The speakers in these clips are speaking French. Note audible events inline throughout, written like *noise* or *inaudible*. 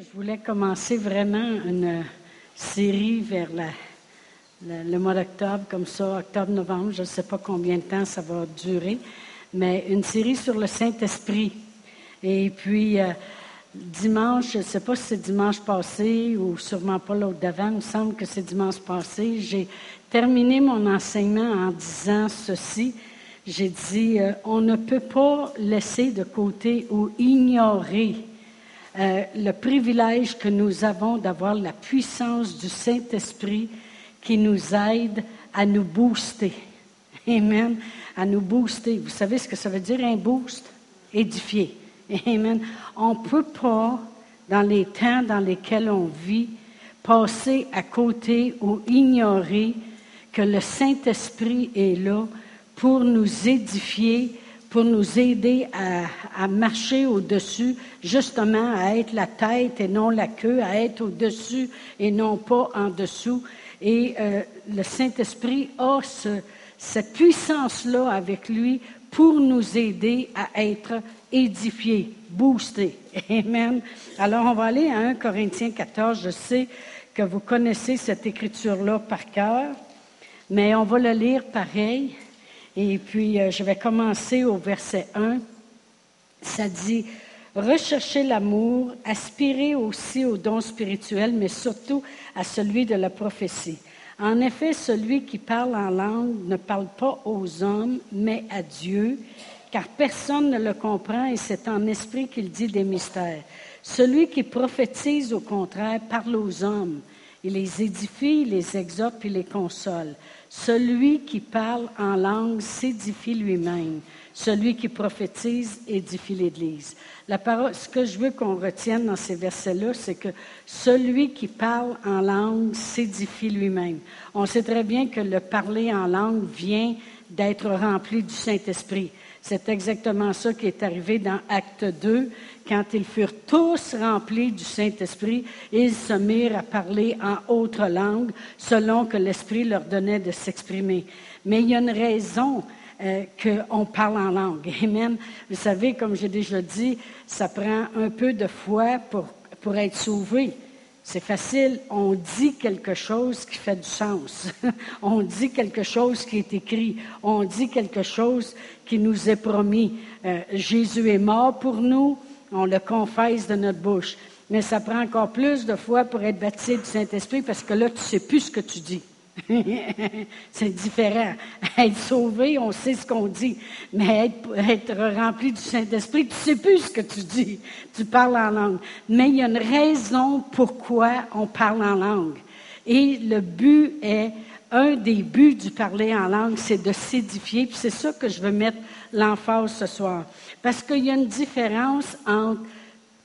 je voulais commencer vraiment une série vers le mois d'octobre, comme ça, octobre-novembre, je ne sais pas combien de temps ça va durer, mais une série sur le Saint-Esprit. Et puis, euh, dimanche, je ne sais pas si c'est dimanche passé ou sûrement pas l'autre d'avant, il me semble que c'est dimanche passé, j'ai terminé mon enseignement en disant ceci. J'ai dit, euh, on ne peut pas laisser de côté ou ignorer euh, le privilège que nous avons d'avoir la puissance du Saint-Esprit qui nous aide à nous booster. Amen. À nous booster. Vous savez ce que ça veut dire un boost? Édifier. Amen. On ne peut pas, dans les temps dans lesquels on vit, passer à côté ou ignorer que le Saint-Esprit est là pour nous édifier, pour nous aider à, marcher au-dessus, justement à être la tête et non la queue, à être au-dessus et non pas en dessous. Et euh, le Saint-Esprit a cette puissance-là avec lui pour nous aider à être édifiés, boostés. *laughs* Amen. Alors on va aller à 1 Corinthiens 14. Je sais que vous connaissez cette écriture-là par cœur, mais on va le lire pareil. Et puis, euh, je vais commencer au verset 1. Ça dit, recherchez l'amour, aspirez aussi au don spirituel, mais surtout à celui de la prophétie. En effet, celui qui parle en langue ne parle pas aux hommes, mais à Dieu, car personne ne le comprend et c'est en esprit qu'il dit des mystères. Celui qui prophétise, au contraire, parle aux hommes. Il les édifie, il les exhorte et les console. Celui qui parle en langue s'édifie lui-même. Celui qui prophétise édifie l'Église. Ce que je veux qu'on retienne dans ces versets-là, c'est que celui qui parle en langue s'édifie lui-même. On sait très bien que le parler en langue vient d'être rempli du Saint-Esprit. C'est exactement ça qui est arrivé dans Acte 2, quand ils furent tous remplis du Saint-Esprit, ils se mirent à parler en autre langue, selon que l'Esprit leur donnait de s'exprimer. Mais il y a une raison euh, qu'on parle en langue. Amen. Vous savez, comme j'ai déjà dit, ça prend un peu de foi pour, pour être sauvé. C'est facile, on dit quelque chose qui fait du sens. *laughs* on dit quelque chose qui est écrit. On dit quelque chose qui nous est promis. Euh, Jésus est mort pour nous, on le confesse de notre bouche. Mais ça prend encore plus de foi pour être baptisé du Saint-Esprit parce que là, tu ne sais plus ce que tu dis. *laughs* c'est différent. *laughs* Être sauvé, on sait ce qu'on dit. Mais être, rempli du Saint-Esprit, tu ne sais plus ce que tu dis. Tu parles en langue. Mais il y a une raison pourquoi on parle en langue. Et le but est, un des buts du parler en langue, c'est de s'édifier. Puis c'est ça que je veux mettre l'emphase ce soir. Parce qu'il y a une différence entre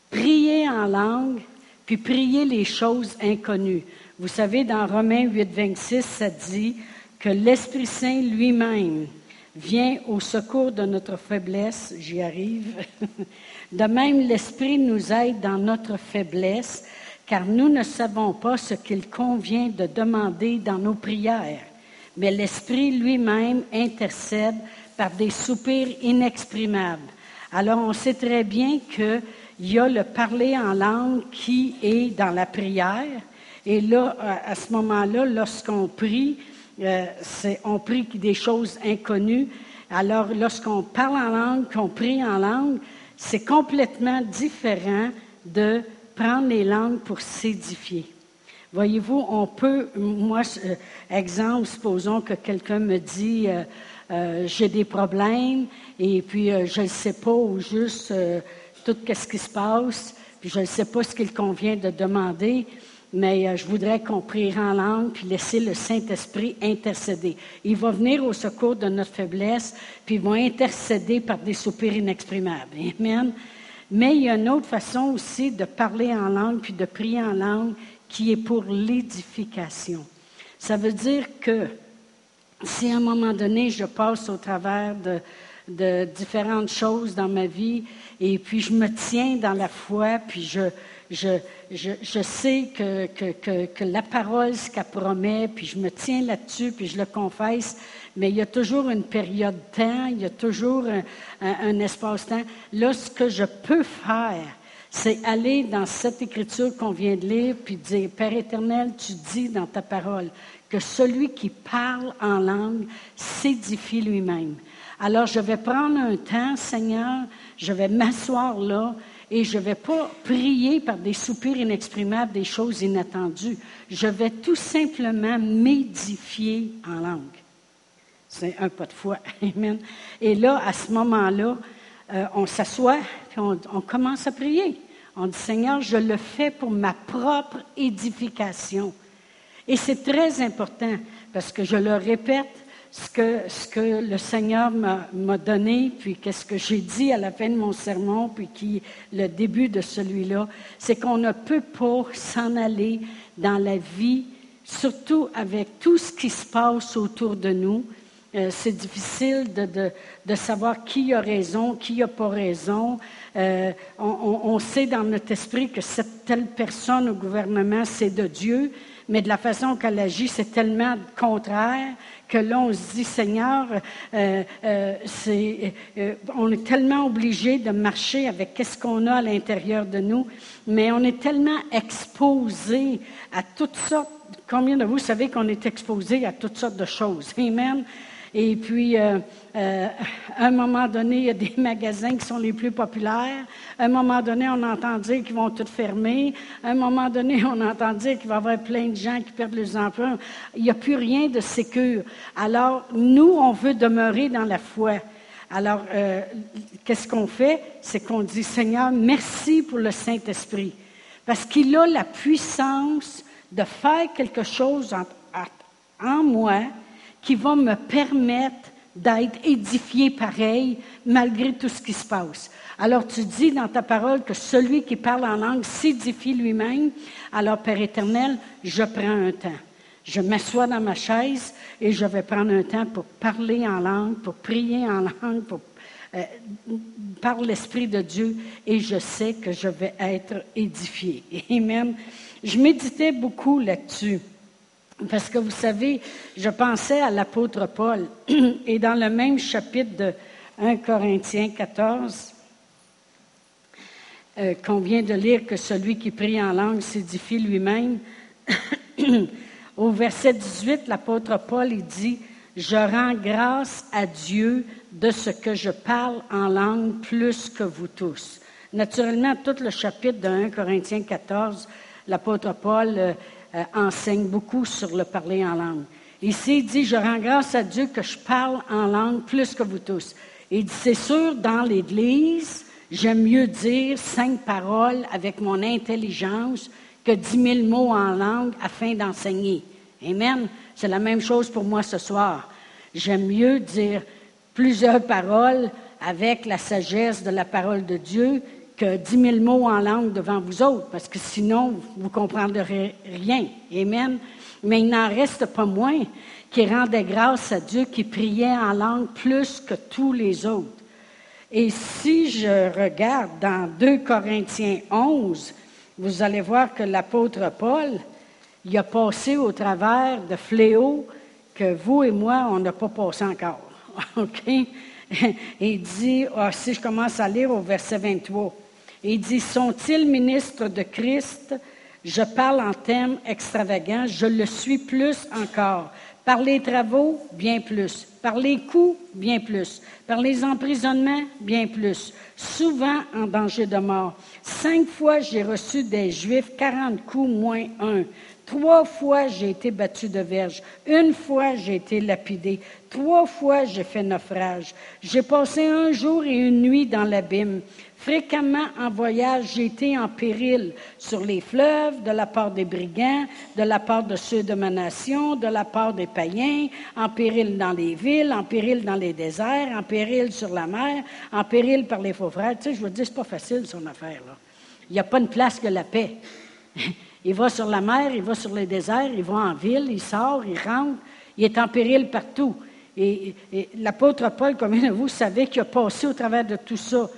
prier en langue puis prier les choses inconnues. Vous savez, dans Romains 8, 26, ça dit que l'Esprit Saint lui-même vient au secours de notre faiblesse. J'y arrive. *laughs* De même, l'Esprit nous aide dans notre faiblesse, car nous ne savons pas ce qu'il convient de demander dans nos prières. Mais l'Esprit lui-même intercède par des soupirs inexprimables. Alors, on sait très bien qu'il y a le parler en langue qui est dans la prière. Et là, à ce moment-là, lorsqu'on prie, euh, on prie des choses inconnues. Alors, lorsqu'on parle en langue, qu'on prie en langue, c'est complètement différent de prendre les langues pour s'édifier. Voyez-vous, on peut, moi, euh, exemple, supposons que quelqu'un me dit, euh, euh, j'ai des problèmes et puis euh, je ne sais pas ou juste euh, tout ce qui se passe, puis je ne sais pas ce qu'il convient de demander, mais je voudrais qu'on prie en langue puis laisser le Saint-Esprit intercéder. Il va venir au secours de notre faiblesse, puis il va intercéder par des soupirs inexprimables. Amen. Mais il y a une autre façon aussi de parler en langue puis de prier en langue qui est pour l'édification. Ça veut dire que si à un moment donné, je passe au travers de, différentes choses dans ma vie, et puis je me tiens dans la foi, puis je, sais que, la parole, ce qu'elle promet, puis je me tiens là-dessus, puis je le confesse, mais il y a toujours une période de temps, il y a toujours un, un espace-temps. Là, ce que je peux faire, c'est aller dans cette écriture qu'on vient de lire, puis dire, Père éternel, tu dis dans ta parole que celui qui parle en langue s'édifie lui-même. Alors je vais prendre un temps, Seigneur, je vais m'asseoir là et je ne vais pas prier par des soupirs inexprimables, des choses inattendues. Je vais tout simplement m'édifier en langue. C'est un pas de foi. *laughs* Amen. Et là, à ce moment-là, euh, on s'assoit on, on commence à prier. On dit, Seigneur, je le fais pour ma propre édification. Et c'est très important parce que je le répète, ce que, le Seigneur m'a donné, puis qu'est-ce que j'ai dit à la fin de mon sermon, puis qui le début de celui-là, c'est qu'on ne peut pas s'en aller dans la vie, surtout avec tout ce qui se passe autour de nous. Euh, c'est difficile de, savoir qui a raison, qui n'a pas raison. Euh, on, sait dans notre esprit que cette telle personne au gouvernement, c'est de Dieu, mais de la façon qu'elle agit, c'est tellement contraire que là, on se dit, Seigneur, euh, euh, euh, on est tellement obligé de marcher avec qu'est-ce qu'on a à l'intérieur de nous, mais on est tellement exposé à toutes sortes. Combien de vous savez qu'on est exposé à toutes sortes de choses? Amen. Et puis, euh, euh, à un moment donné, il y a des *laughs* magasins qui sont les plus populaires. À un moment donné, on entend dire qu'ils vont tout fermer. À un moment donné, *laughs* on entend dire qu'il va y avoir plein de gens qui perdent leurs emplois. Il n'y a plus rien de sécure. Alors, nous, on veut demeurer dans la foi. Alors, euh, qu'est-ce qu'on fait? C'est qu'on dit, Seigneur, merci pour le Saint-Esprit. Parce qu'il a la puissance de faire quelque chose en, en moi qui va me permettre d'être édifié pareil malgré tout ce qui se passe. Alors tu dis dans ta parole que celui qui parle en langue s'édifie lui-même. Alors Père éternel, je prends un temps. Je m'assois dans ma chaise et je vais prendre un temps pour parler en langue, pour prier en langue, pour, euh, par l'Esprit de Dieu et je sais que je vais être édifié. Amen. Je méditais beaucoup là-dessus. Parce que vous savez, je pensais à l'apôtre Paul, *clears throat* et dans le même chapitre de 1 Corinthiens 14, euh, qu'on vient de lire que celui qui prie en langue s'édifie lui-même, *clears throat* au verset 18, l'apôtre Paul dit, Je rends grâce à Dieu de ce que je parle en langue plus que vous tous. Naturellement, tout le chapitre de 1 Corinthiens 14, l'apôtre Paul euh, enseigne beaucoup sur le parler en langue. Ici, il dit, je rends grâce à Dieu que je parle en langue plus que vous tous. Il dit, c'est sûr, dans l'Église, j'aime mieux dire cinq paroles avec mon intelligence que dix mille mots en langue afin d'enseigner. Amen. C'est la même chose pour moi ce soir. J'aime mieux dire plusieurs paroles avec la sagesse de la parole de Dieu que dix mille mots en langue devant vous autres, parce que sinon, vous ne comprendrez rien. Amen. Mais il n'en reste pas moins qui rendait grâce à Dieu, qui priait en langue plus que tous les autres. Et si je regarde dans 2 Corinthiens 11, vous allez voir que l'apôtre Paul, il a passé au travers de fléaux que vous et moi, on n'a pas passé encore. *laughs* OK? il dit, ah, si je commence à lire au verset 23, il dit, sont-ils ministres de Christ? Je parle en termes extravagants, je le suis plus encore. Par les travaux, bien plus. Par les coups, bien plus. Par les emprisonnements, bien plus. Souvent en danger de mort. Cinq fois, j'ai reçu des Juifs quarante coups moins un. Trois fois, j'ai été battu de verge. Une fois, j'ai été lapidé. Trois fois, j'ai fait naufrage. J'ai passé un jour et une nuit dans l'abîme. Fréquemment en voyage, j'ai été en péril sur les fleuves, de la part des brigands, de la part de ceux de ma nation, de la part des païens, en péril dans les villes, en péril dans les déserts, en péril sur la mer, en péril par les faux frères. Tu sais, je vous dis, c'est pas facile son affaire, là. Il n'y a pas une place que la paix. *laughs* il va sur la mer, il va sur les déserts, il va en ville, il sort, il rentre, il est en péril partout. Et, l'apôtre Paul, comme vous savez, qu'il a passé au travers de tout ça?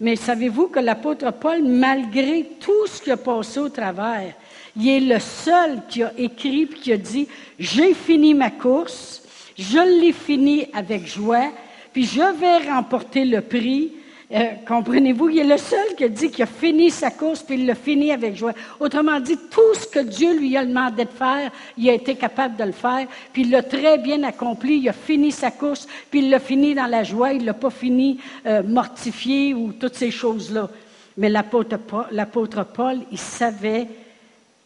Mais savez-vous que l'apôtre Paul, malgré tout ce qui a passé au travers, il est le seul qui a écrit et qui a dit, j'ai fini ma course, je l'ai fini avec joie, puis je vais remporter le prix Euh, comprenez-vous, il est le seul qui a dit qu'il a fini sa course, puis il l'a fini avec joie. Autrement dit, tout ce que Dieu lui a demandé de faire, il a été capable de le faire, puis il l'a très bien accompli. Il a fini sa course, puis il l'a fini dans la joie. Il l'a pas fini euh, mortifié ou toutes ces choses-là. Mais l'apôtre Paul, il savait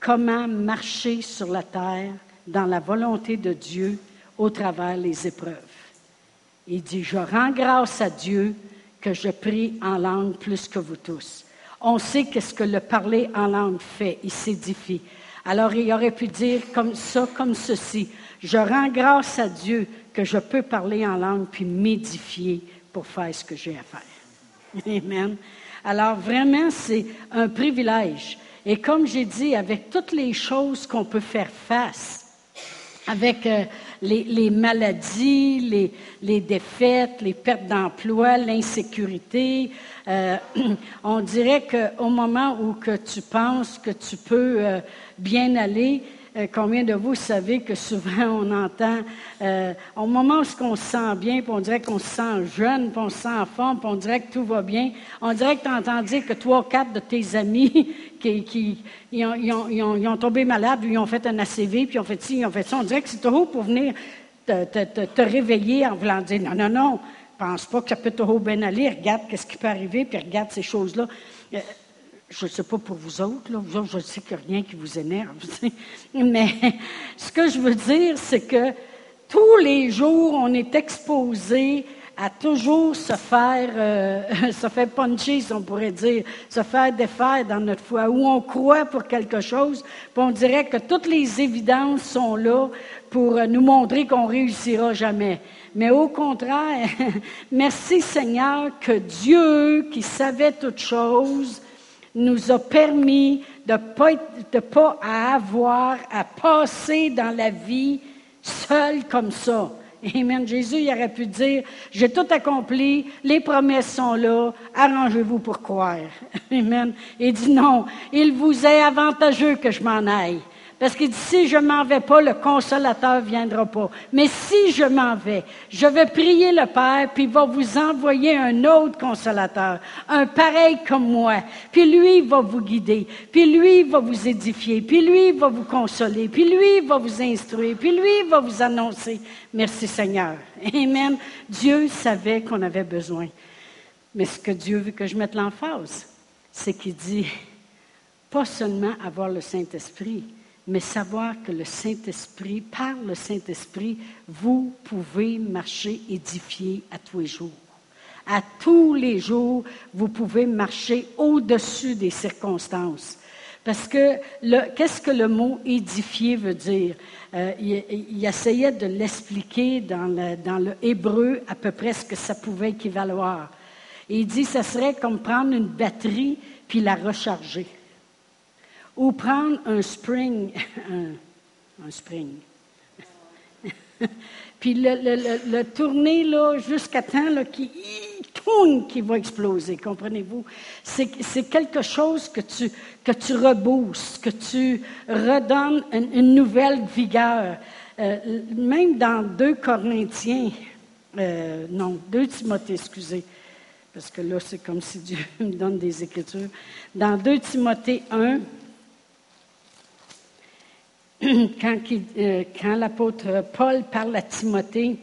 comment marcher sur la terre dans la volonté de Dieu au travers des épreuves. Il dit, je rends grâce à Dieu que je prie en langue plus que vous tous. On sait qu'est-ce que le parler en langue fait, il s'édifie. Alors il aurait pu dire comme ça, comme ceci, je rends grâce à Dieu que je peux parler en langue puis m'édifier pour faire ce que j'ai à faire. Amen. Alors vraiment, c'est un privilège. Et comme j'ai dit, avec toutes les choses qu'on peut faire face, avec euh, les, maladies, les, défaites, les pertes d'emploi, l'insécurité. Euh, *clears throat* on dirait qu'au moment où que tu penses que tu peux euh, bien aller, combien de vous savez que souvent on entend, euh, au moment où on se sent bien, puis on dirait qu'on se sent jeune, puis on se sent en forme, puis on dirait que tout va bien, on dirait que tu entends dire que trois, quatre de tes amis *laughs* qui, qui ils ont, ont, ont, tombé malades, ou ils ont fait un ACV, puis ont fait ci, ils ont fait ça. On dirait que c'est trop pour venir te, te, te, réveiller en voulant dire non, non, non, pense pas que ça peut trop bien aller, regarde qu'est-ce qui peut arriver, puis regarde ces choses-là. Euh, je ne sais pas pour vous autres, là, vous autres, je sais qu'il n'y a rien qui vous énerve, *laughs* mais *laughs* ce que je veux dire, c'est que tous les jours, on est exposé à toujours se faire, euh, *laughs* se faire puncher, on pourrait dire, se faire défaire dans notre foi, où on croit pour quelque chose, puis on dirait que toutes les évidences sont là pour nous montrer qu'on réussira jamais. Mais au contraire, merci Seigneur que Dieu, qui savait toutes choses, nous a permis de ne pas, pas avoir à passer dans la vie seul comme ça. Amen. Jésus, il aurait pu dire, j'ai tout accompli, les promesses sont là, arrangez-vous pour croire. *laughs* Amen. Il dit non, il vous est avantageux que je m'en aille. Parce qu'il dit, si je m'en vais pas, le consolateur viendra pas. Mais si je m'en vais, je vais prier le Père, puis il va vous envoyer un autre consolateur, un pareil comme moi. Puis lui, va vous guider. Puis lui, va vous édifier. Puis lui, va vous consoler. Puis lui, va vous instruire. Puis lui, va vous annoncer. Merci Seigneur. Amen. Dieu savait qu'on avait besoin. Mais ce que Dieu veut que je mette l'emphase, c'est qu'il dit, pas seulement avoir le Saint-Esprit, mais savoir que le Saint-Esprit, par le Saint-Esprit, vous pouvez marcher édifié à tous les jours. À tous les jours, vous pouvez marcher au-dessus des circonstances. Parce que qu'est-ce que le mot édifier veut dire? Euh, il, essayait de l'expliquer dans le, hébreu à peu près ce que ça pouvait équivaloir. Et il dit, ce serait comme prendre une batterie puis la recharger. Ou prendre un spring, *laughs* un, spring, *laughs* puis le, tourner là, jusqu'à temps là, qui qui va exploser, comprenez-vous? C'est quelque chose que tu, que tu reboostes, que tu redonnes une, nouvelle vigueur. Euh, même dans 2 Corinthiens, euh, non, 2 Timothée, excusez, parce que là, c'est comme si Dieu *laughs* me donne des écritures. Dans 2 Timothée 1, *clears throat* Euh, quand, l'apôtre Paul parle à Timothée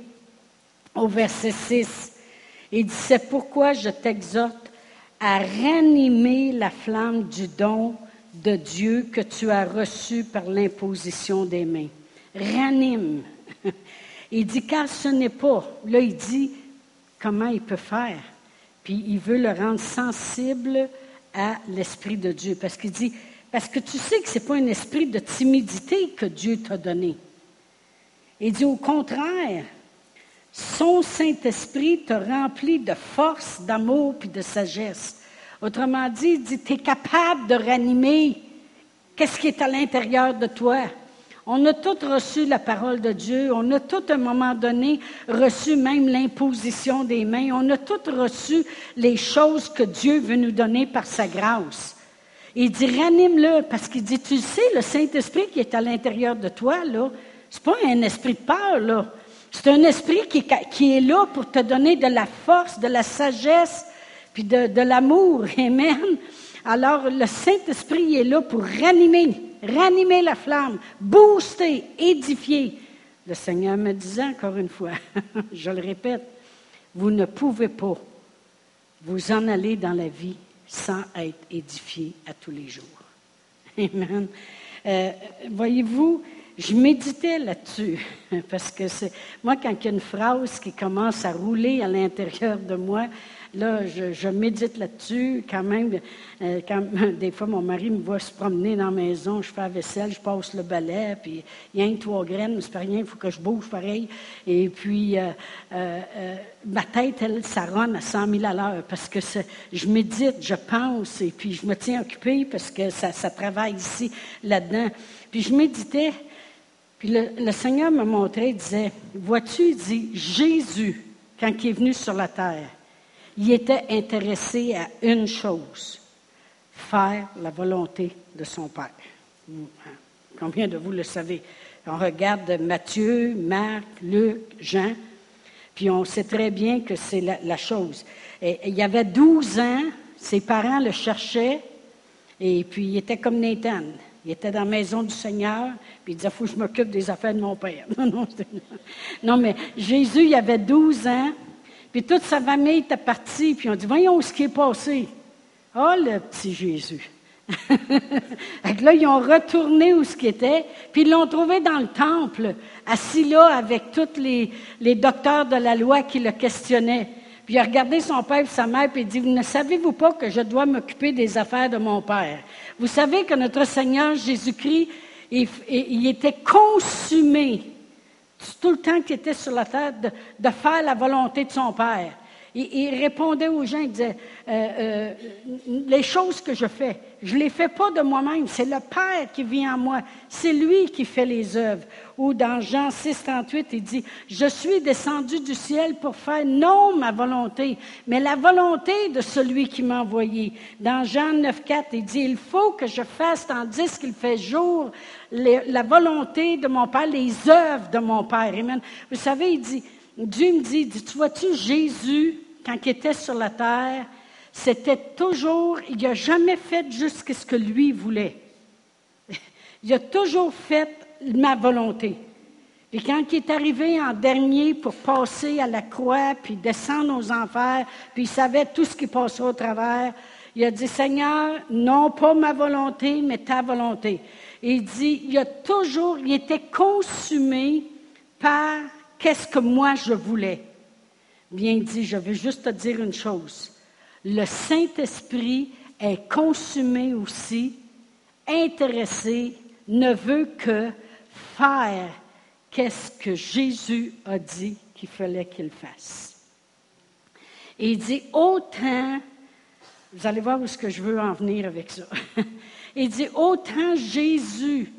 au verset 6, il dit, c'est pourquoi je t'exhorte à ranimer la flamme du don de Dieu que tu as reçu par l'imposition des mains. Ranime. *laughs* Il dit, car ce n'est pas. Là, il dit comment il peut faire. Puis il veut le rendre sensible à l'Esprit de Dieu. Parce qu'il dit, parce que tu sais que ce n'est pas un esprit de timidité que Dieu t'a donné. Il dit au contraire, son Saint-Esprit te remplit de force, d'amour et de sagesse. Autrement dit, il dit, tu es capable de ranimer qu'est-ce qui est à l'intérieur de toi. On a tous reçu la parole de Dieu. On a tout, à un moment donné, reçu même l'imposition des mains. On a tous reçu les choses que Dieu veut nous donner par sa grâce. Il dit, ranime-le, parce qu'il dit, tu sais, le Saint-Esprit qui est à l'intérieur de toi, là, c'est pas un esprit de peur, là. C'est un esprit qui, est là pour te donner de la force, de la sagesse, puis de, de l'amour. *laughs* Amen. Alors, le Saint-Esprit est là pour ranimer, ranimer la flamme, booster, édifier. Le Seigneur me disait encore une fois, *laughs* je le répète, vous ne pouvez pas vous en aller dans la vie sans être édifié à tous les jours. *laughs* Amen. Euh, voyez-vous, je méditais là-dessus, *laughs* parce que moi, quand il y a une phrase qui commence à rouler à l'intérieur de moi, Là, je, médite là-dessus. Quand même, euh, quand, *laughs* des fois, mon mari me voit se promener dans la maison, je fais la vaisselle, je passe le balai, puis il y a une trois graines, mais c'est pas rien, il faut que je bouge pareil. Et puis, euh, euh, ma tête, elle, ça ronne à 100 000 à l'heure parce que je médite, je pense, et puis je me tiens occupée parce que ça, travaille ici, là-dedans. Puis je méditais, puis le, le Seigneur me montrait, il disait, vois-tu, il dit, Jésus, quand il est venu sur la terre, il était intéressé à une chose, faire la volonté de son Père. Combien de vous le savez? On regarde Matthieu, Marc, Luc, Jean, puis on sait très bien que c'est la, chose. Il y avait 12 ans, ses parents le cherchaient, et puis il était comme Nathan. Il était dans la maison du Seigneur, puis il disait, faut que je m'occupe des affaires de mon père. *laughs* Non, non, non, mais Jésus, il avait 12 ans, puis toute sa famille était partie, puis on dit, voyons ce qui est passé. Oh, le petit Jésus. *laughs* là, ils ont retourné où ce qui était, puis ils l'ont trouvé dans le temple, assis là avec tous les, les docteurs de la loi qui le questionnaient. Puis il a regardé son père et sa mère, puis il dit, ne savez-vous pas que je dois m'occuper des affaires de mon père? Vous savez que notre Seigneur Jésus-Christ, il était consumé tout le temps qu'il était sur la terre, de, faire la volonté de son Père. Il, répondait aux gens, il disait, euh, euh, les choses que je fais, je ne les fais pas de moi-même, c'est le Père qui vit en moi, c'est lui qui fait les œuvres. Ou dans Jean 6, 38, il dit, je suis descendu du ciel pour faire non ma volonté, mais la volonté de celui qui m'a envoyé. Dans Jean 9, 4, il dit, il faut que je fasse, tandis qu'il fait jour, la volonté de mon Père, les œuvres de mon Père. Amen. Vous savez, il dit, Dieu me dit, tu vois-tu, Jésus, quand il était sur la terre, c'était toujours, il n'a jamais fait juste ce que lui voulait. Il a toujours fait ma volonté. Et quand il est arrivé en dernier pour passer à la croix, puis descendre aux enfers, puis il savait tout ce qui passait au travers, il a dit, Seigneur, non pas ma volonté, mais ta volonté. Et il dit, il a toujours, il était consumé par qu'est-ce que moi je voulais. Bien dit, je veux juste te dire une chose. Le Saint-Esprit est consumé aussi, intéressé, ne veut que faire qu'est-ce que Jésus a dit qu'il fallait qu'il fasse. Et il dit, autant, vous allez voir où ce que je veux en venir avec ça. *laughs* il dit, autant Jésus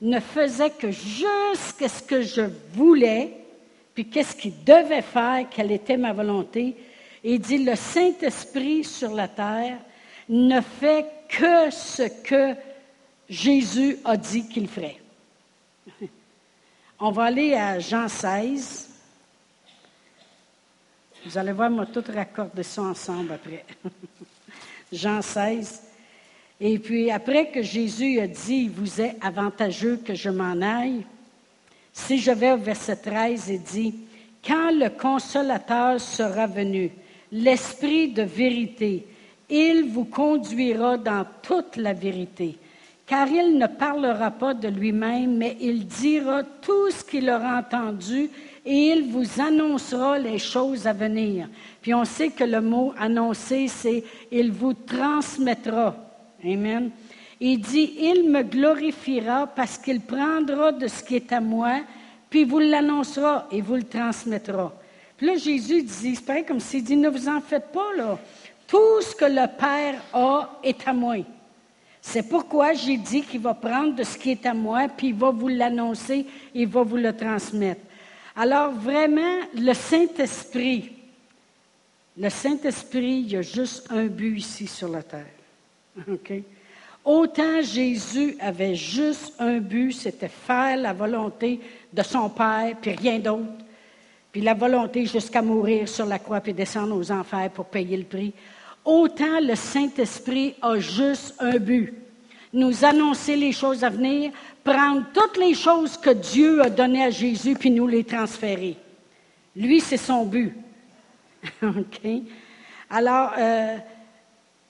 ne faisait que juste ce que je voulais, puis qu'est-ce qu'il devait faire, quelle était ma volonté? il dit, le Saint-Esprit sur la terre ne fait que ce que Jésus a dit qu'il ferait. On va aller à Jean 16. Vous allez voir, moi, tout raccorder ça ensemble après. *laughs* Jean 16. Et puis, après que Jésus a dit, il vous est avantageux que je m'en aille, si je vais au verset 13 et dit, quand le consolateur sera venu, l'esprit de vérité, il vous conduira dans toute la vérité, car il ne parlera pas de lui-même, mais il dira tout ce qu'il aura entendu et il vous annoncera les choses à venir. Puis on sait que le mot annoncer, c'est il vous transmettra. Amen. Il dit, il me glorifiera parce qu'il prendra de ce qui est à moi, puis vous l'annoncera et vous le transmettra. Puis là, Jésus dit, c'est pareil comme s'il dit, ne vous en faites pas, là. Tout ce que le Père a est à moi. C'est pourquoi j'ai dit qu'il va prendre de ce qui est à moi, puis il va vous l'annoncer, il va vous le transmettre. Alors vraiment, le Saint-Esprit, le Saint-Esprit, il y a juste un but ici sur la terre. *laughs* OK? Autant Jésus avait juste un but, c'était faire la volonté de son Père, puis rien d'autre. Puis la volonté jusqu'à mourir sur la croix, puis descendre aux enfers pour payer le prix. autant le Saint-Esprit a juste un but. Nous annoncer les choses à venir, prendre toutes les choses que Dieu a données à Jésus, puis nous les transférer. Lui, c'est son but. *laughs* OK? Alors, euh,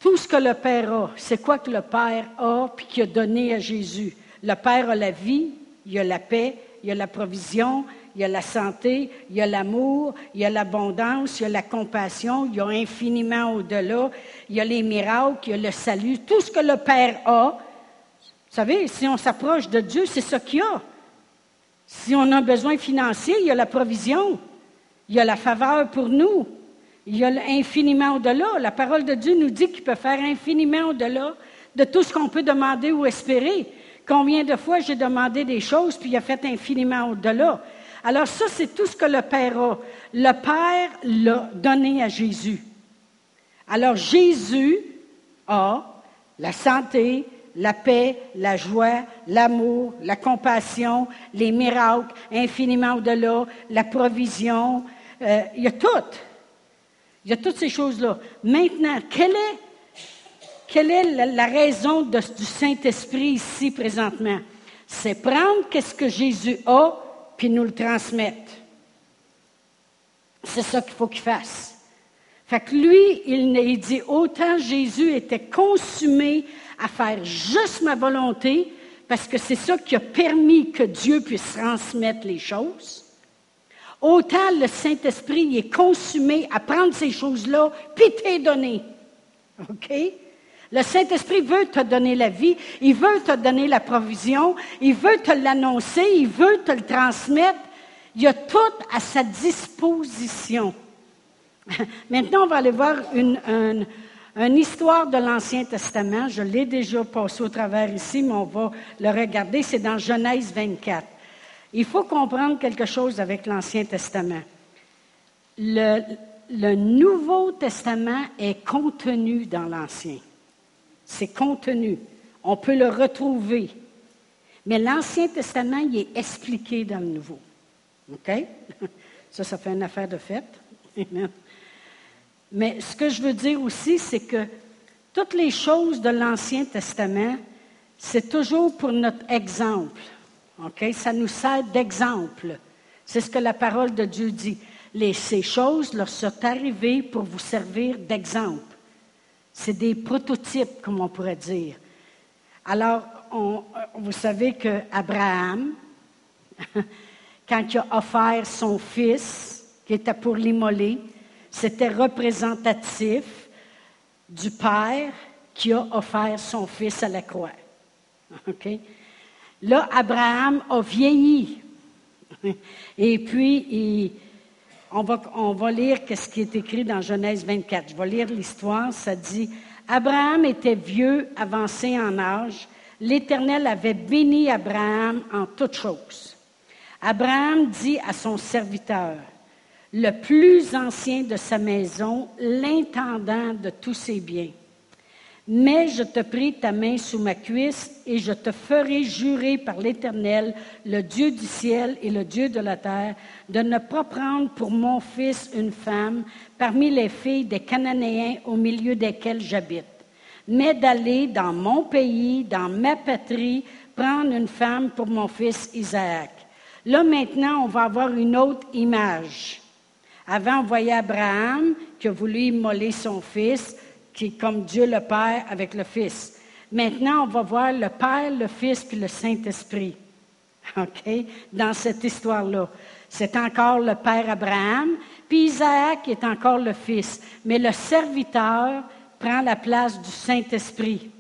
tout ce que le Père a, c'est quoi que le Père a, puis qu'il a donné à Jésus? Le Père a la vie, il a la paix, il a la provision, il y a la santé, il y a l'amour, il y a l'abondance, il y a la compassion, il y a infiniment au-delà, il y a les miracles, il y a le salut, tout ce que le Père a. Vous savez, si on s'approche de Dieu, c'est ce qu'il y a. Si on a besoin financier, il y a la provision, il y a la faveur pour nous, il y a l'infiniment au-delà. La parole de Dieu nous dit qu'il peut faire infiniment au-delà de tout ce qu'on peut demander ou espérer. Combien de fois j'ai demandé des choses, puis il a fait infiniment au-delà. Alors ça, c'est tout ce que le Père a. Le Père l'a donné à Jésus. Alors Jésus a la santé, la paix, la joie, l'amour, la compassion, les miracles, infiniment au-delà, la provision. Euh, il y a tout. Il y a toutes ces choses-là. Maintenant, quelle est, la, raison du Saint-Esprit ici présentement? C'est prendre qu'est-ce que Jésus a puis nous le transmettre. C'est ça qu'il faut qu'il fasse. Fait que lui, il, dit autant Jésus était consumé à faire juste ma volonté, parce que c'est ça qui a permis que Dieu puisse transmettre les choses. Autant le Saint-Esprit est consumé à prendre ces choses-là, puis t'es donné. OK? Le Saint-Esprit veut te donner la vie, il veut te donner la provision, il veut te l'annoncer, il veut te le transmettre. Il a tout à sa disposition. *laughs* Maintenant, on va aller voir une, histoire de l'Ancien Testament. Je l'ai déjà passé au travers ici, mais on va le regarder. C'est dans Genèse 24. Il faut comprendre quelque chose avec l'Ancien Testament. le Nouveau Testament est contenu dans l'Ancien. C'est contenu. On peut le retrouver. Mais l'Ancien Testament, il est expliqué dans le Nouveau. OK? *laughs* Ça, ça fait une affaire de fête. Mais ce que je veux dire aussi, c'est que toutes les choses de l'Ancien Testament, c'est toujours pour notre exemple. Ça nous sert d'exemple. C'est ce que la parole de Dieu dit. Ces choses leur sont arrivées pour vous servir d'exemple. C'est des prototypes, comme on pourrait dire. Alors, vous savez qu'Abraham, *laughs* quand il a offert son fils, qui était pour l'immoler, c'était représentatif du Père qui a offert son fils à la croix. Là, Abraham a vieilli. *laughs* Et puis, il, on va, lire ce qui est écrit dans Genèse 24. Je vais lire l'histoire. Ça dit Abraham était vieux, avancé en âge. L'Éternel avait béni Abraham en toutes choses. Abraham dit à son serviteur, le plus ancien de sa maison, l'intendant de tous ses biens. Mais je te prie ta main sous ma cuisse et je te ferai jurer par l'Éternel, le Dieu du ciel et le Dieu de la terre, de ne pas prendre pour mon fils une femme parmi les filles des Cananéens au milieu desquels j'habite, mais d'aller dans mon pays, dans ma patrie, prendre une femme pour mon fils Isaac. Là maintenant, on va avoir une autre image. Avant, on voyait Abraham qui a voulu immoler son fils qui est comme Dieu le Père avec le Fils. Maintenant, on va voir le Père, le Fils puis le Saint-Esprit. OK? Dans cette histoire-là. C'est encore le Père Abraham, puis Isaac est encore le Fils. Mais le serviteur prend la place du Saint-Esprit.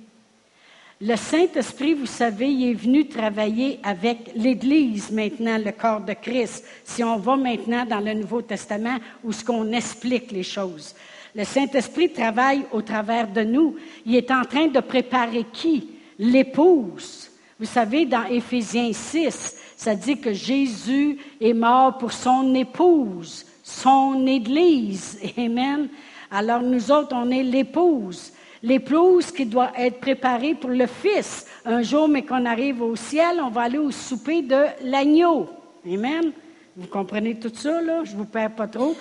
Le Saint-Esprit, vous savez, il est venu travailler avec l'Église maintenant, le corps de Christ. Si on va maintenant dans le Nouveau Testament où ce qu'on explique les choses. Le Saint-Esprit travaille au travers de nous. Il est en train de préparer qui? L'épouse. Vous savez, dans Éphésiens 6, ça dit que Jésus est mort pour son épouse, son Église. Amen. Alors nous autres, on est l'épouse. L'épouse qui doit être préparée pour le Fils. Un jour, mais qu'on arrive au ciel, on va aller au souper de l'agneau. Amen. Vous comprenez tout ça, là? Je ne vous perds pas trop.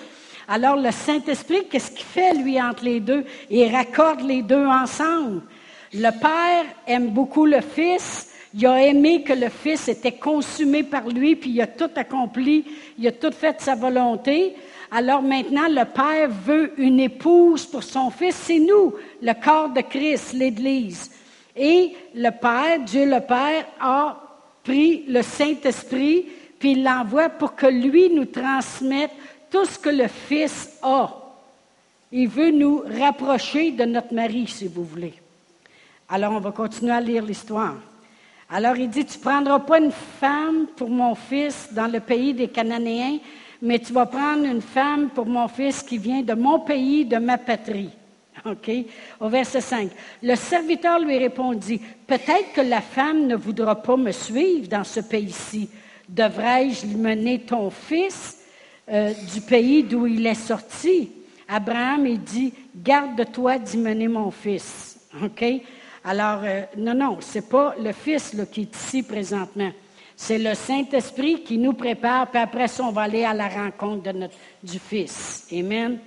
Alors le Saint-Esprit, qu'est-ce qu'il fait, lui, entre les deux? Il raccorde les deux ensemble. Le Père aime beaucoup le Fils. Il a aimé que le Fils était consumé par lui, puis il a tout accompli, il a tout fait sa volonté. Alors maintenant, le Père veut une épouse pour son Fils. C'est nous, le corps de Christ, l'Église. Et le Père, Dieu le Père, a pris le Saint-Esprit, puis il l'envoie pour que lui nous transmette tout ce que le Fils a. Il veut nous rapprocher de notre mari, si vous voulez. Alors, on va continuer à lire l'histoire. Alors, il dit, tu ne prendras pas une femme pour mon fils dans le pays des Cananéens, mais tu vas prendre une femme pour mon fils qui vient de mon pays, de ma patrie. OK? Au verset 5. Le serviteur lui répondit, peut-être que la femme ne voudra pas me suivre dans ce pays-ci. Devrais-je lui mener ton fils euh, du pays d'où il est sorti? Abraham, il dit, garde-toi d'y mener mon fils. OK? Alors, euh, non, non, c'est pas le fils qui est ici présentement. C'est le Saint-Esprit qui nous prépare, puis après ça, on va aller à la rencontre de notre, du Fils. Amen.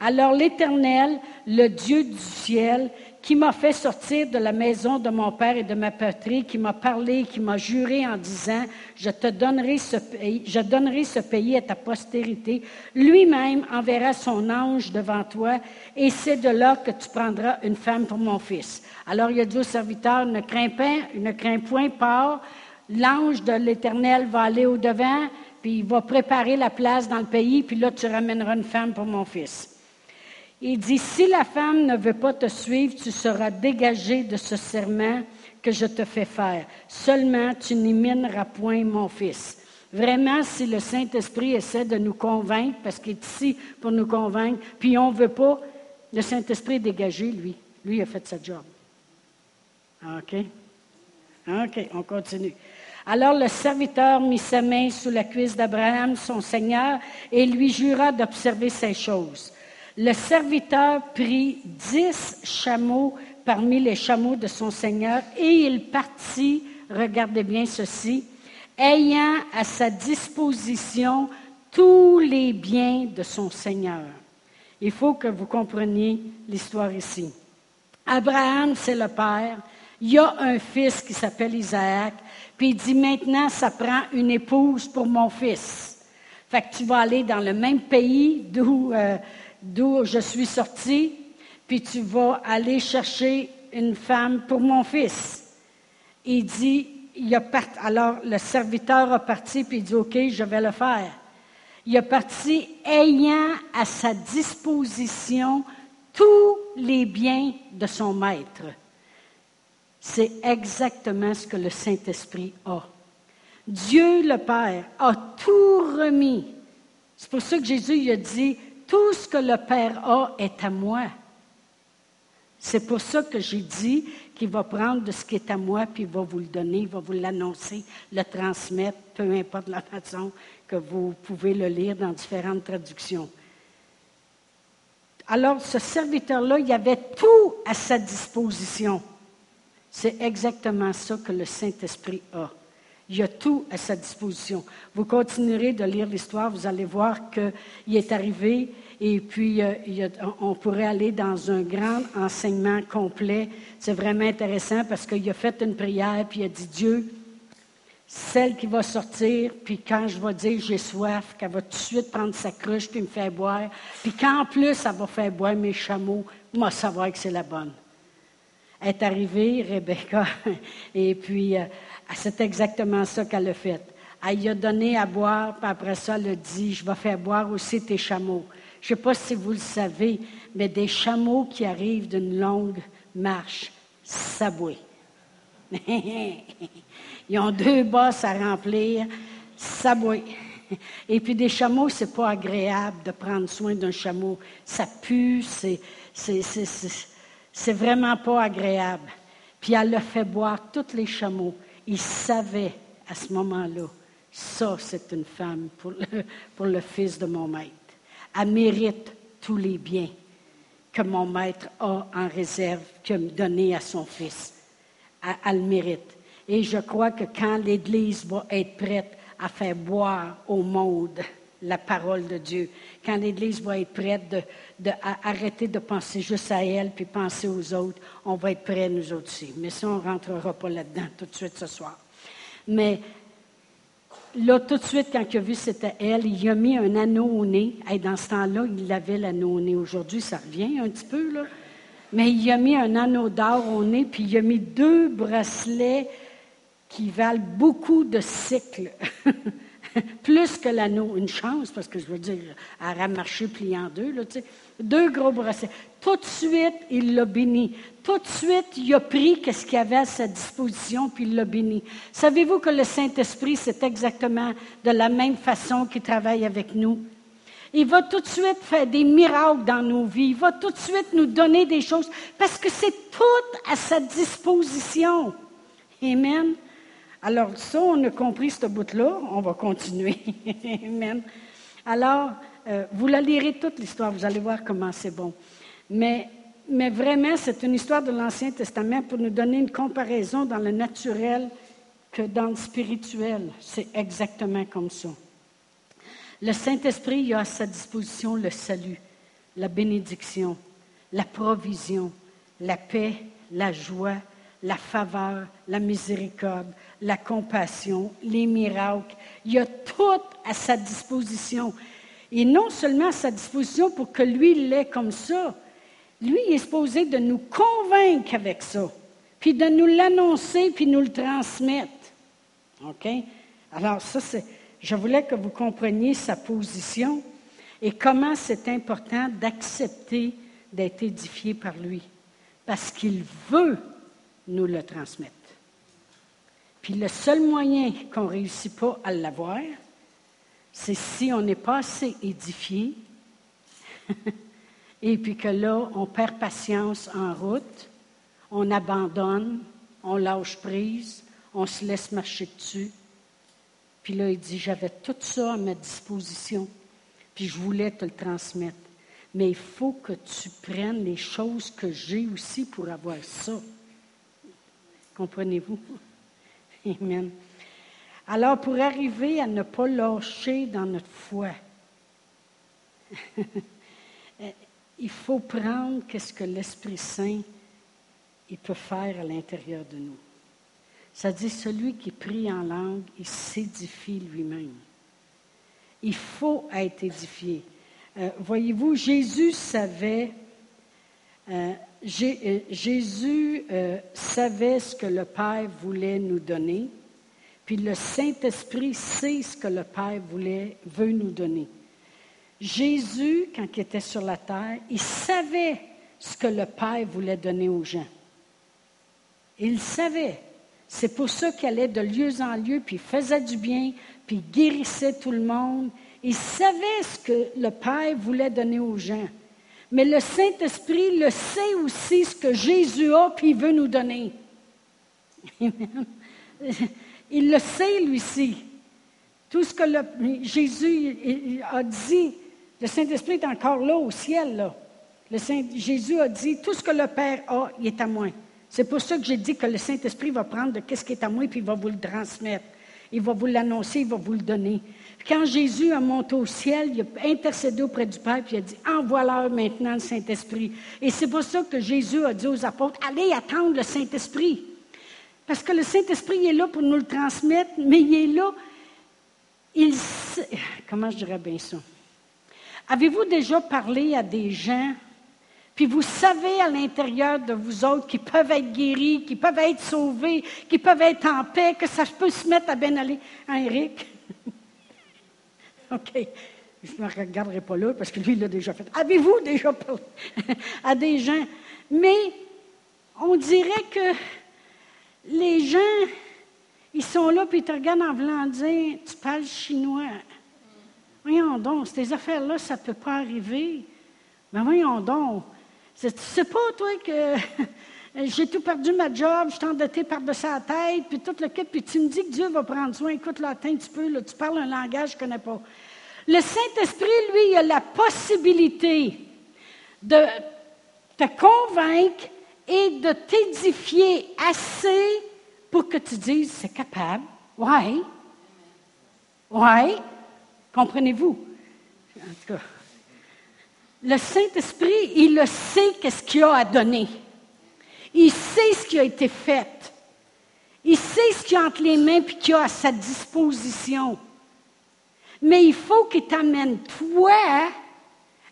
Alors l'Éternel, le Dieu du ciel, qui m'a fait sortir de la maison de mon père et de ma patrie, qui m'a parlé, qui m'a juré en disant, je te donnerai ce pays, à ta postérité, lui-même enverra son ange devant toi, et c'est de là que tu prendras une femme pour mon fils. Alors il a dit au serviteur, ne crains pas, ne crains point, pars, l'ange de l'Éternel va aller au-devant, puis il va préparer la place dans le pays, puis là, tu ramèneras une femme pour mon fils. Il dit, si la femme ne veut pas te suivre, tu seras dégagé de ce serment que je te fais faire. Seulement, tu n'imineras point mon fils. Vraiment, si le Saint-Esprit essaie de nous convaincre, parce qu'il est ici pour nous convaincre, puis on ne veut pas, le Saint-Esprit est dégagé, lui. Lui a fait sa job. OK? OK, on continue. Alors le serviteur mit sa main sous la cuisse d'Abraham, son Seigneur, et lui jura d'observer ces choses. Le serviteur prit dix chameaux parmi les chameaux de son Seigneur, et il partit, regardez bien ceci, ayant à sa disposition tous les biens de son Seigneur. Il faut que vous compreniez l'histoire ici. Abraham, c'est le Père, il y a un fils qui s'appelle Isaac, puis il dit maintenant, ça prend une épouse pour mon fils. Fait que tu vas aller dans le même pays d'où euh, je suis sorti, puis tu vas aller chercher une femme pour mon fils. Il dit, il a alors le serviteur a parti, puis il dit, OK, je vais le faire. Il a parti ayant à sa disposition tous les biens de son maître. C'est exactement ce que le Saint-Esprit a. Dieu le Père a tout remis. C'est pour ça que Jésus a dit, tout ce que le Père a est à moi. C'est pour ça que j'ai dit qu'il va prendre de ce qui est à moi, puis il va vous le donner, il va vous l'annoncer, le transmettre, peu importe la façon que vous pouvez le lire dans différentes traductions. Alors, ce serviteur-là, il avait tout à sa disposition. C'est exactement ça que le Saint-Esprit a. Il a tout à sa disposition. Vous continuerez de lire l'histoire, vous allez voir qu'il est arrivé et puis euh, on pourrait aller dans un grand enseignement complet. C'est vraiment intéressant parce qu'il a fait une prière, puis il a dit Dieu, celle qui va sortir, puis quand je vais dire j'ai soif, qu'elle va tout de suite prendre sa cruche puis me faire boire, puis qu'en plus elle va faire boire mes chameaux, moi savoir que c'est la bonne est arrivée, Rebecca, *laughs* et puis euh, c'est exactement ça qu'elle a fait. Elle lui a donné à boire, puis après ça, elle a dit, je vais faire boire aussi tes chameaux. Je ne sais pas si vous le savez, mais des chameaux qui arrivent d'une longue marche, ça *laughs* Ils ont deux bosses à remplir, ça Et puis des chameaux, c'est pas agréable de prendre soin d'un chameau. Ça pue, c'est, c'est, vraiment pas agréable. Puis elle a fait boire tous les chameaux. Il savait à ce moment-là, ça c'est une femme *laughs* pour le, fils de mon maître. Elle mérite tous les biens que mon maître a en réserve, qu'il a donné à son fils. Elle, elle mérite. Et je crois que quand l'Église va être prête à faire boire au monde la parole de Dieu. Quand l'Église va être prête de, de arrêter de penser juste à elle puis penser aux autres, on va être prêts nous aussi. Mais ça, on ne rentrera pas là-dedans tout de suite ce soir. Mais là, tout de suite, quand il a vu c'était elle, il a mis un anneau au nez. Et dans ce temps-là, il avait l'anneau au nez. Aujourd'hui, ça revient un petit peu, là. Mais il a mis un anneau d'or au nez, puis il a mis deux bracelets qui valent beaucoup de cycles. *laughs* *laughs* Plus que l'anneau. Une chance, parce que je veux dire, a marché plié deux. Deux gros bracelets. Tout de suite, il l'a béni. Tout de suite, il a pris ce qu'il avait à sa disposition, puis il l'a béni. Savez-vous que le Saint-Esprit, c'est exactement de la même façon qu'il travaille avec nous? Il va tout de suite faire des miracles dans nos vies. Il va tout de suite nous donner des choses parce que c'est tout à sa disposition. Amen. Alors, ça, on a compris ce bout-là. On va continuer. *laughs* Amen. Alors, euh, vous la lirez toute l'histoire. Vous allez voir comment c'est bon. Mais, mais vraiment, c'est une histoire de l'Ancien Testament pour nous donner une comparaison dans le naturel que dans le spirituel. C'est exactement comme ça. Le Saint-Esprit a à sa disposition le salut, la bénédiction, la provision, la paix, la joie, la faveur, la miséricorde, la compassion, les miracles. Il a tout à sa disposition. Et non seulement à sa disposition pour que lui l'ait comme ça, lui il est supposé de nous convaincre avec ça, puis de nous l'annoncer, puis nous le transmettre. OK? Alors ça, je voulais que vous compreniez sa position et comment c'est important d'accepter d'être édifié par lui, parce qu'il veut nous le transmettre. Puis le seul moyen qu'on ne réussit pas à l'avoir, c'est si on n'est pas assez édifié, *laughs* et puis que là, on perd patience en route, on abandonne, on lâche prise, on se laisse marcher dessus, puis là, il dit, j'avais tout ça à ma disposition, puis je voulais te le transmettre. Mais il faut que tu prennes les choses que j'ai aussi pour avoir ça. Comprenez-vous? *laughs* Amen. Alors, pour arriver à ne pas lâcher dans notre foi, *laughs* il faut prendre ce que l'Esprit Saint il peut faire à l'intérieur de nous. Ça dit celui qui prie en langue, il s'édifie lui-même. Il faut être édifié. Euh, voyez-vous, Jésus savait, euh, euh, Jésus savait ce que le Père voulait nous donner, puis le Saint-Esprit sait ce que le Père veut nous donner. Jésus, quand il était sur la terre, il savait ce que le Père voulait donner aux gens. Il savait. C'est pour ça qu'il allait de lieu en lieu, puis faisait du bien, puis guérissait tout le monde. Il savait ce que le Père voulait donner aux gens. Mais le Saint-Esprit le sait aussi ce que Jésus a, puis il veut nous donner. *laughs* Il le sait, lui aussi. Tout ce que Jésus a dit, le Saint-Esprit est encore là au ciel. Le Saint, Jésus a dit, tout ce que le Père a, il est à moi. C'est pour ça que j'ai dit que le Saint-Esprit va prendre de ce qui est à moi, puis il va vous le transmettre. Il va vous l'annoncer, il va vous le donner. Quand Jésus a monté au ciel, il a intercédé auprès du Père, puis il a dit, envoie-leur maintenant le Saint-Esprit. Et c'est pour ça que Jésus a dit aux apôtres, allez attendre le Saint-Esprit. Parce que le Saint-Esprit est là pour nous le transmettre, mais il est là, il comment je dirais bien ça? Avez-vous déjà parlé à des gens puis vous savez à l'intérieur de vous autres qui peuvent être guéris, qui peuvent être sauvés, qui peuvent être en paix, que ça peut se mettre à bien aller? Hein, Eric? *laughs* *laughs* OK. Je ne regarderai pas là parce que lui, il l'a déjà fait. Avez-vous déjà parlé *laughs* à des gens? Mais on dirait que les gens, ils sont là puis ils te regardent en voulant dire Tu parles chinois. Voyons donc, ces affaires-là, ça ne peut pas arriver. Mais voyons donc, tu sais pas, toi, que j'ai tout perdu ma job, je suis endetté par-dessus la tête, puis tout le kit, puis tu me dis que Dieu va prendre soin. Écoute, là, attends un tu parles un langage que je ne connais pas. Le Saint-Esprit, lui, il a la possibilité de te convaincre et de t'édifier assez pour que tu dises, c'est capable. Oui. Oui. Comprenez-vous? en tout cas, le Saint-Esprit, il le sait qu'est-ce qu'il a à donner. Il sait ce qui a été fait. Il sait ce qu'il a entre les mains et qu'il a à sa disposition. Mais il faut qu'il t'amène toi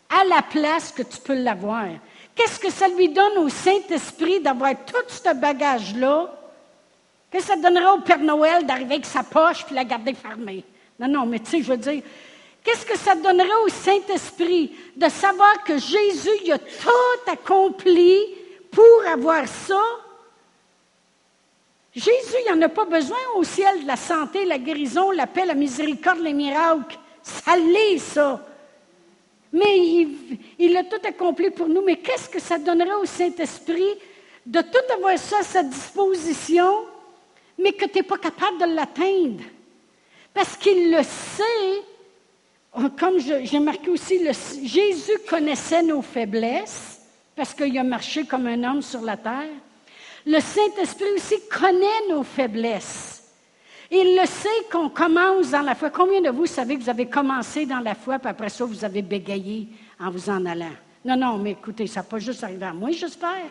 à la place que tu peux l'avoir. Qu'est-ce que ça lui donne au Saint-Esprit d'avoir tout ce bagage-là? Qu'est-ce que ça donnerait au Père Noël d'arriver avec sa poche puis la garder fermée? Non, non, mais tu sais, je veux dire, qu'est-ce que ça donnerait au Saint-Esprit de savoir que Jésus il a tout accompli pour avoir ça? Jésus, il n'en a pas besoin au ciel de la santé, la guérison, la paix, la miséricorde, les miracles. Ça l'est, ça. Mais il, a tout accompli pour nous. Mais qu'est-ce que ça donnerait au Saint-Esprit de tout avoir ça à sa disposition, mais que tu n'es pas capable de l'atteindre? Parce qu'il le sait, comme j'ai marqué aussi, Jésus connaissait nos faiblesses, parce qu'il a marché comme un homme sur la terre. Le Saint-Esprit aussi connaît nos faiblesses. Il le sait qu'on commence dans la foi. Combien de vous savez que vous avez commencé dans la foi, puis après ça, vous avez bégayé en vous en allant? Non, non, mais écoutez, ça n'a pas juste arrivé à moi, j'espère.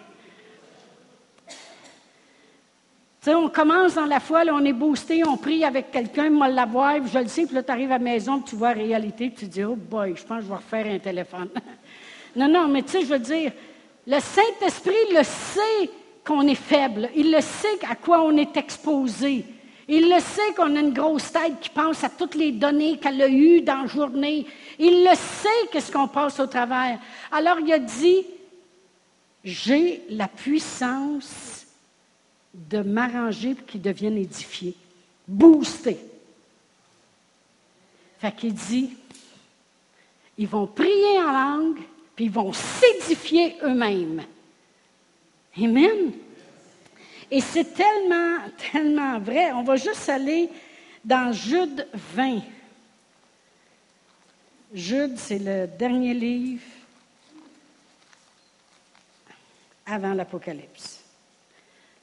Tu sais, on commence dans la foi, là, on est boosté, on prie avec quelqu'un, moi l'avoir, je le sais, puis là, tu arrives à la maison, puis tu vois la réalité, puis tu dis, oh boy, je pense que je vais refaire un téléphone. *laughs* non, non, mais tu sais, je veux dire, le Saint-Esprit le sait qu'on est faible, il le sait à quoi on est exposé. Il le sait qu'on a une grosse tête qui pense à toutes les données qu'elle a eues dans la journée. Il le sait qu'est-ce qu'on passe au travers. Alors il a dit, j'ai la puissance de m'arranger pour qu'ils deviennent édifiés, boostés. Fait qu'il dit, ils vont prier en langue, ils vont s'édifier eux-mêmes. Amen. Et c'est tellement, tellement vrai. On va juste aller dans Jude 20. Jude, c'est le dernier livre avant l'Apocalypse.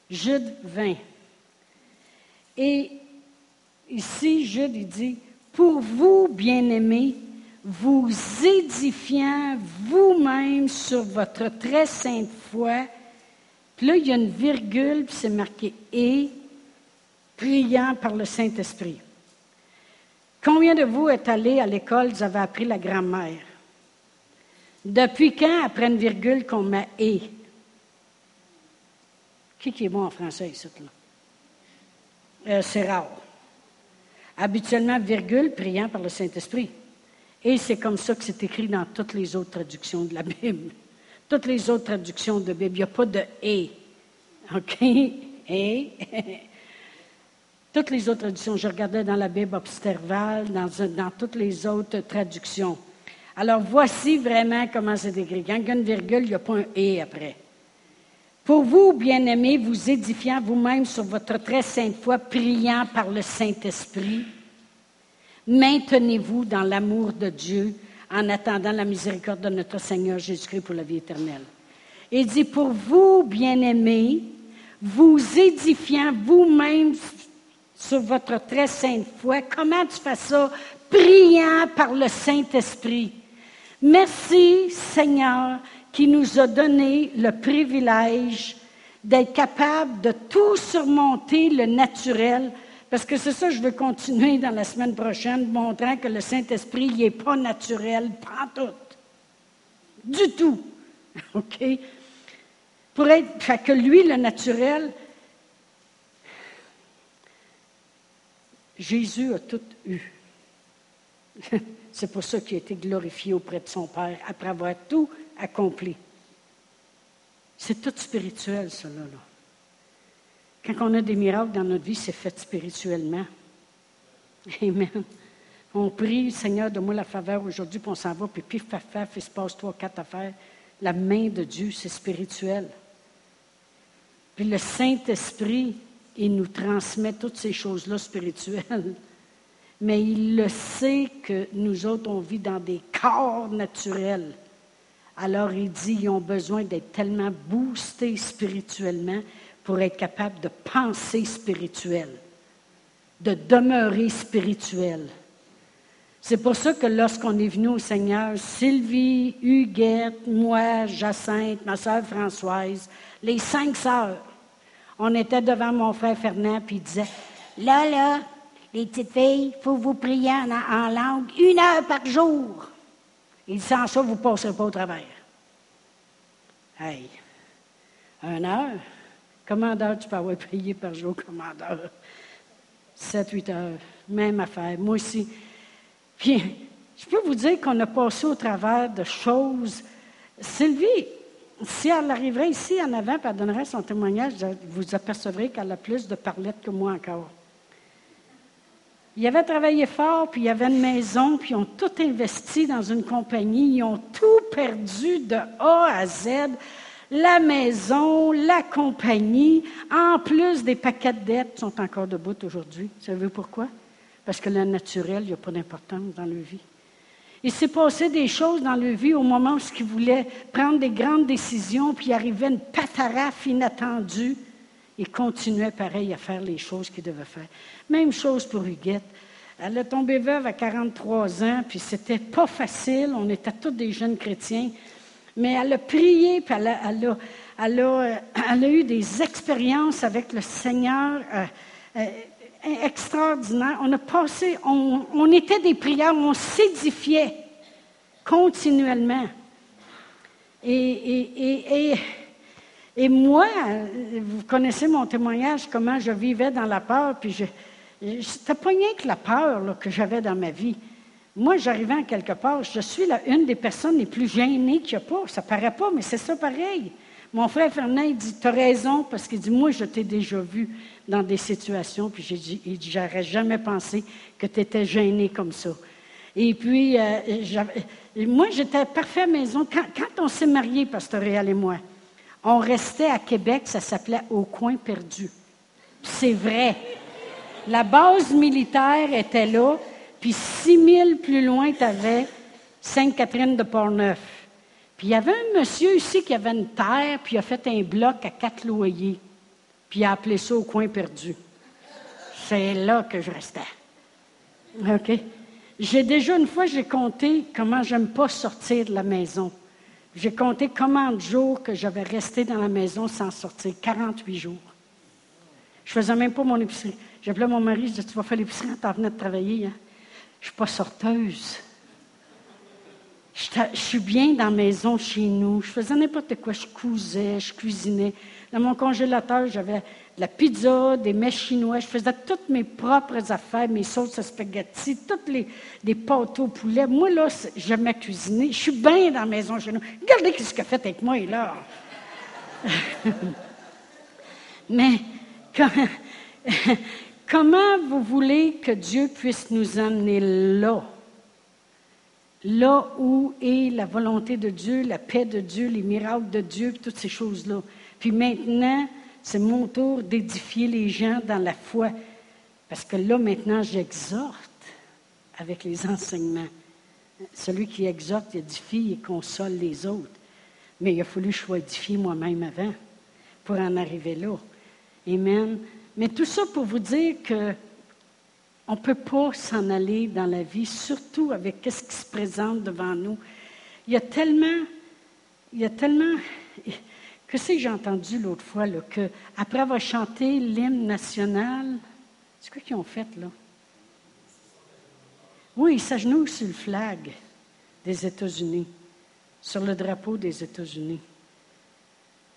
Jude 20. Et ici, Jude, il dit, pour vous, bien-aimés, vous édifiant vous-même sur votre très sainte foi, puis là, il y a une virgule, puis c'est marqué et priant par le Saint-Esprit. Combien de vous êtes allés à l'école, vous avez appris la grammaire? Depuis quand, après une virgule, qu'on met et? Qui, qui est bon en français ici, là? Euh, c'est rare. Habituellement, virgule, priant par le Saint-Esprit. Et c'est comme ça que c'est écrit dans toutes les autres traductions de la Bible. *laughs* Toutes les autres traductions de Bible, il n'y a pas de et. OK? *laughs* Et? *laughs* toutes les autres traductions, je regardais dans la Bible observale, dans, dans toutes les autres traductions. Alors, voici vraiment comment c'est écrit. Quand il y a une virgule, il n'y a pas un et après. Pour vous, bien-aimés, vous édifiant vous-même sur votre très sainte foi, priant par le Saint-Esprit, maintenez-vous dans l'amour de Dieu en attendant la miséricorde de notre Seigneur Jésus-Christ pour la vie éternelle. Il dit, pour vous, bien-aimés, vous édifiant vous-même sur votre très sainte foi. Comment tu fais ça? Priant par le Saint-Esprit. Merci, Seigneur, qui nous a donné le privilège d'être capable de tout surmonter le naturel parce que c'est ça je veux continuer dans la semaine prochaine, montrant que le Saint-Esprit n'est pas naturel, pas tout. Du tout. *laughs* OK? Pour être, fait que lui, le naturel, Jésus a tout eu. *laughs* C'est pour ça qu'il a été glorifié auprès de son Père, après avoir tout accompli. C'est tout spirituel, cela. Là. Quand on a des miracles dans notre vie, c'est fait spirituellement. Amen. On prie, Seigneur, donne-moi la faveur aujourd'hui, puis on s'en va, puis pif, paf, paf, il se passe trois, quatre affaires. La main de Dieu, c'est spirituel. Puis le Saint-Esprit, il nous transmet toutes ces choses-là spirituelles. Mais il le sait que nous autres, on vit dans des corps naturels. Alors il dit, ils ont besoin d'être tellement boostés spirituellement pour être capable de penser spirituel, de demeurer spirituel. C'est pour ça que lorsqu'on est venu au Seigneur, Sylvie, Huguette, moi, Jacinthe, ma sœur Françoise, les cinq sœurs, on était devant mon frère Fernand, puis il disait, là, là, les petites filles, il faut vous prier en, langue une heure par jour. Il sans ça, vous ne passerez pas au travers. Hey, une heure? Commandeur, tu peux avoir *laughs* prié par jour, commandeur. Sept, huit heures, même affaire. Moi aussi. Puis, je peux vous dire qu'on a passé au travers de choses. Sylvie, si elle arriverait ici en avant elle donnerait son témoignage, vous apercevrez qu'elle a plus de parlettes que moi encore. Ils avaient travaillé fort, puis il y avait une maison, puis ils ont tout investi dans une compagnie, ils ont tout perdu de A à Z, la maison, la compagnie, en plus des paquets de dettes sont encore debout aujourd'hui. Vous savez pourquoi? Parce que le naturel, il n'y a pas d'importance dans leur vie. Il s'est passé des choses dans leur vie au moment où ils voulaient prendre des grandes décisions, puis arrivait une pataraffe inattendue. Ils continuaient pareil à faire les choses qu'ils devaient faire. Même chose pour Huguette. Elle est tombée veuve à 43 ans, puis c'était pas facile. On était tous des jeunes chrétiens. Mais elle a prié, puis elle a, eu des expériences avec le Seigneur euh, euh, extraordinaires. On a passé, on, était des prières, on s'édifiait continuellement. Et, moi, vous connaissez mon témoignage, comment je vivais dans la peur, puis je, c'était pas rien que la peur que j'avais dans ma vie. Moi, j'arrivais en quelque part, je suis la, une des personnes les plus gênées qu'il n'y a pas. Ça paraît pas, mais c'est ça pareil. Mon frère Fernand, il dit, tu as raison, parce qu'il dit, moi, je t'ai déjà vu dans des situations, puis j'ai dit, il dit, j'aurais jamais pensé que tu étais gêné comme ça. Et puis, euh, moi, j'étais à maison. Quand, quand on s'est mariés, Pasteur Réal et moi, on restait à Québec, ça s'appelait Au coin perdu. C'est vrai. La base militaire était là, puis six milles plus loin, tu avais Sainte-Catherine de Portneuf. Puis il y avait un monsieur ici qui avait une terre, puis il a fait un bloc à quatre loyers, puis il a appelé ça au coin perdu. C'est là que je restais. OK? J'ai déjà une fois, j'ai compté comment j'aime pas sortir de la maison. J'ai compté combien de jours que j'avais resté dans la maison sans sortir. 48 jours. Je faisais même pas mon épicerie. J'appelais mon mari, je disais, tu vas faire l'épicerie tu venais de travailler. Hein? Je ne suis pas sorteuse. Je, suis bien dans la maison chez nous. Je faisais n'importe quoi. Je cousais, je cuisinais. Dans mon congélateur, j'avais de la pizza, des mets chinois. Je faisais toutes mes propres affaires, mes sauces à spaghetti, toutes les des pâtes au poulet. Moi, là, j'aimais cuisiner. Je suis bien dans la maison chez nous. Regardez ce qu'il a fait avec moi, là. *laughs* Mais quand, *laughs* Comment vous voulez que Dieu puisse nous amener là? Là où est la volonté de Dieu, la paix de Dieu, les miracles de Dieu, toutes ces choses-là. Puis maintenant, c'est mon tour d'édifier les gens dans la foi. Parce que là, maintenant, j'exhorte avec les enseignements. Celui qui exhorte, édifie et console les autres. Mais il a fallu que je moi-même avant pour en arriver là. Amen. Mais tout ça pour vous dire que on ne peut pas s'en aller dans la vie, surtout avec ce qui se présente devant nous. Il y a tellement, il y a tellement, que c'est que j'ai entendu l'autre fois, là, que après avoir chanté l'hymne national, c'est quoi qu'ils ont fait là? Oui, ils s'agenouillent sur le flag des États-Unis, sur le drapeau des États-Unis.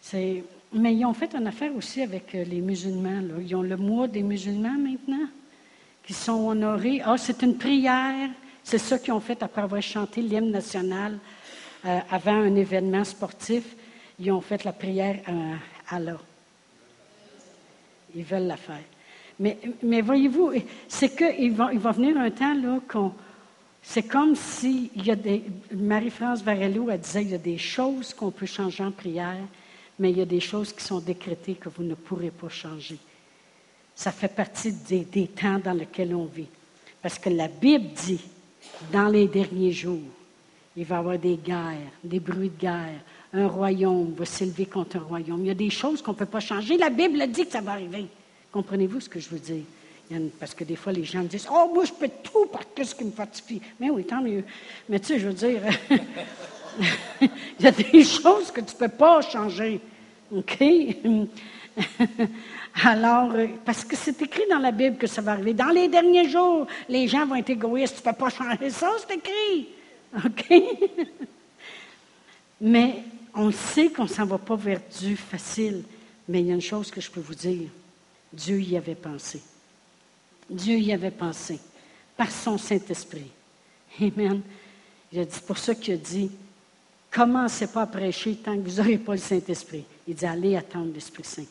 C'est, mais ils ont fait une affaire aussi avec euh, les musulmans. Ils ont le mois des musulmans maintenant, qui sont honorés. Ah, c'est une prière. C'est ça qu'ils ont fait après avoir chanté l'hymne national euh, avant un événement sportif. Ils ont fait la prière à Allah. Ils veulent la faire. Mais, voyez-vous, c'est qu'il va, il va venir un temps là qu'on. C'est comme si il y a des. Marie-France Varello, disait il y a des choses qu'on peut changer en prière, mais il y a des choses qui sont décrétées que vous ne pourrez pas changer. Ça fait partie des, temps dans lesquels on vit. Parce que la Bible dit, dans les derniers jours, il va y avoir des guerres, des bruits de guerre. Un royaume va s'élever contre un royaume. Il y a des choses qu'on ne peut pas changer. La Bible dit que ça va arriver. Comprenez-vous ce que je veux dire? Parce que des fois, les gens disent Oh, moi, je peux tout parce que ce qui me fortifie. Mais oui, tant mieux. Mais tu sais, je veux dire, *laughs* il y a des choses que tu ne peux pas changer. OK? *laughs* Alors, parce que c'est écrit dans la Bible que ça va arriver. Dans les derniers jours, les gens vont être égoïstes. Tu ne peux pas changer ça, c'est écrit. OK? *laughs* Mais on sait qu'on ne s'en va pas vers du facile. Mais il y a une chose que je peux vous dire. Dieu y avait pensé. Dieu y avait pensé par son Saint-Esprit. Amen. C'est pour ça qu'il a dit, commencez pas à prêcher tant que vous n'aurez pas le Saint-Esprit. Il dit, allez attendre l'Esprit Saint.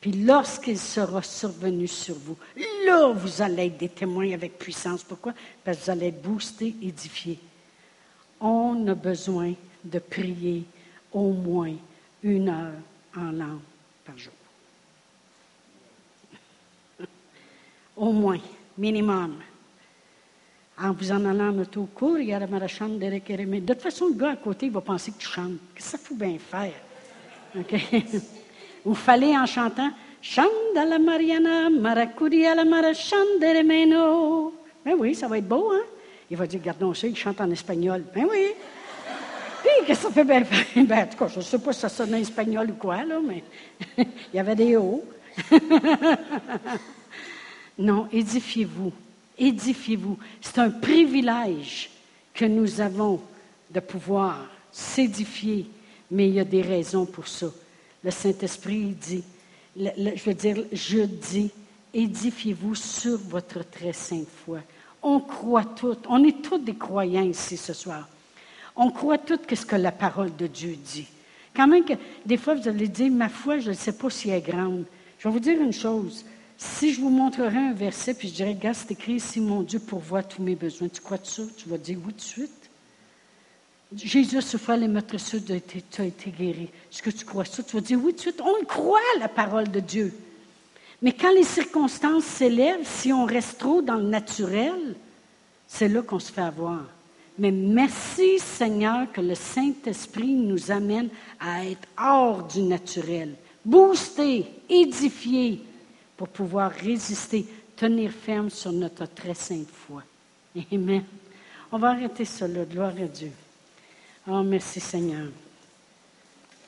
Puis lorsqu'il sera survenu sur vous, là, vous allez être des témoins avec puissance. Pourquoi? Parce que vous allez être boostés, édifiés. On a besoin de prier au moins une heure en langue par jour. *laughs* Au moins, minimum. En vous en allant en auto-cours, il y a la De toute façon, le gars à côté, il va penser que tu chantes. Que ça fout bien faire? OK? *laughs* Vous fallait en chantant Chanda la Mariana, Maracuria la Marachanderemeno. Ben oui, ça va être beau, hein? Il va dire, gardons ça, il chante en espagnol. Ben oui. *laughs* Puis, qu'est-ce que ça fait? Bien faire? *laughs* Ben, en tout cas, je ne sais pas si ça sonne en espagnol ou quoi, là, mais il y avait des hauts. non, édifiez-vous. Édifiez-vous. C'est un privilège que nous avons de pouvoir s'édifier, mais il y a des raisons pour ça. Le Saint-Esprit dit, je veux dire, je dis, édifiez-vous sur votre très sainte foi. On croit tout, on est tous des croyants ici ce soir. On croit tout ce que la parole de Dieu dit. Quand même que des fois vous allez dire, ma foi, je ne sais pas si elle est grande. Je vais vous dire une chose. Si je vous montrerais un verset, puis je dirais, regarde, c'est écrit si mon Dieu pourvoit tous mes besoins. Tu crois de ça? Tu vas dire oui tout de suite. Jésus a souffert les meurtrissures, tu as été guéri. Est-ce que tu crois ça? Tu vas dire oui tout de suite. On croit la parole de Dieu. Mais quand les circonstances s'élèvent, si on reste trop dans le naturel, c'est là qu'on se fait avoir. Mais merci Seigneur que le Saint-Esprit nous amène à être hors du naturel, boosté, édifié, pour pouvoir résister, tenir ferme sur notre très sainte foi. Amen. On va arrêter cela. Gloire à Dieu. Oh, merci Seigneur.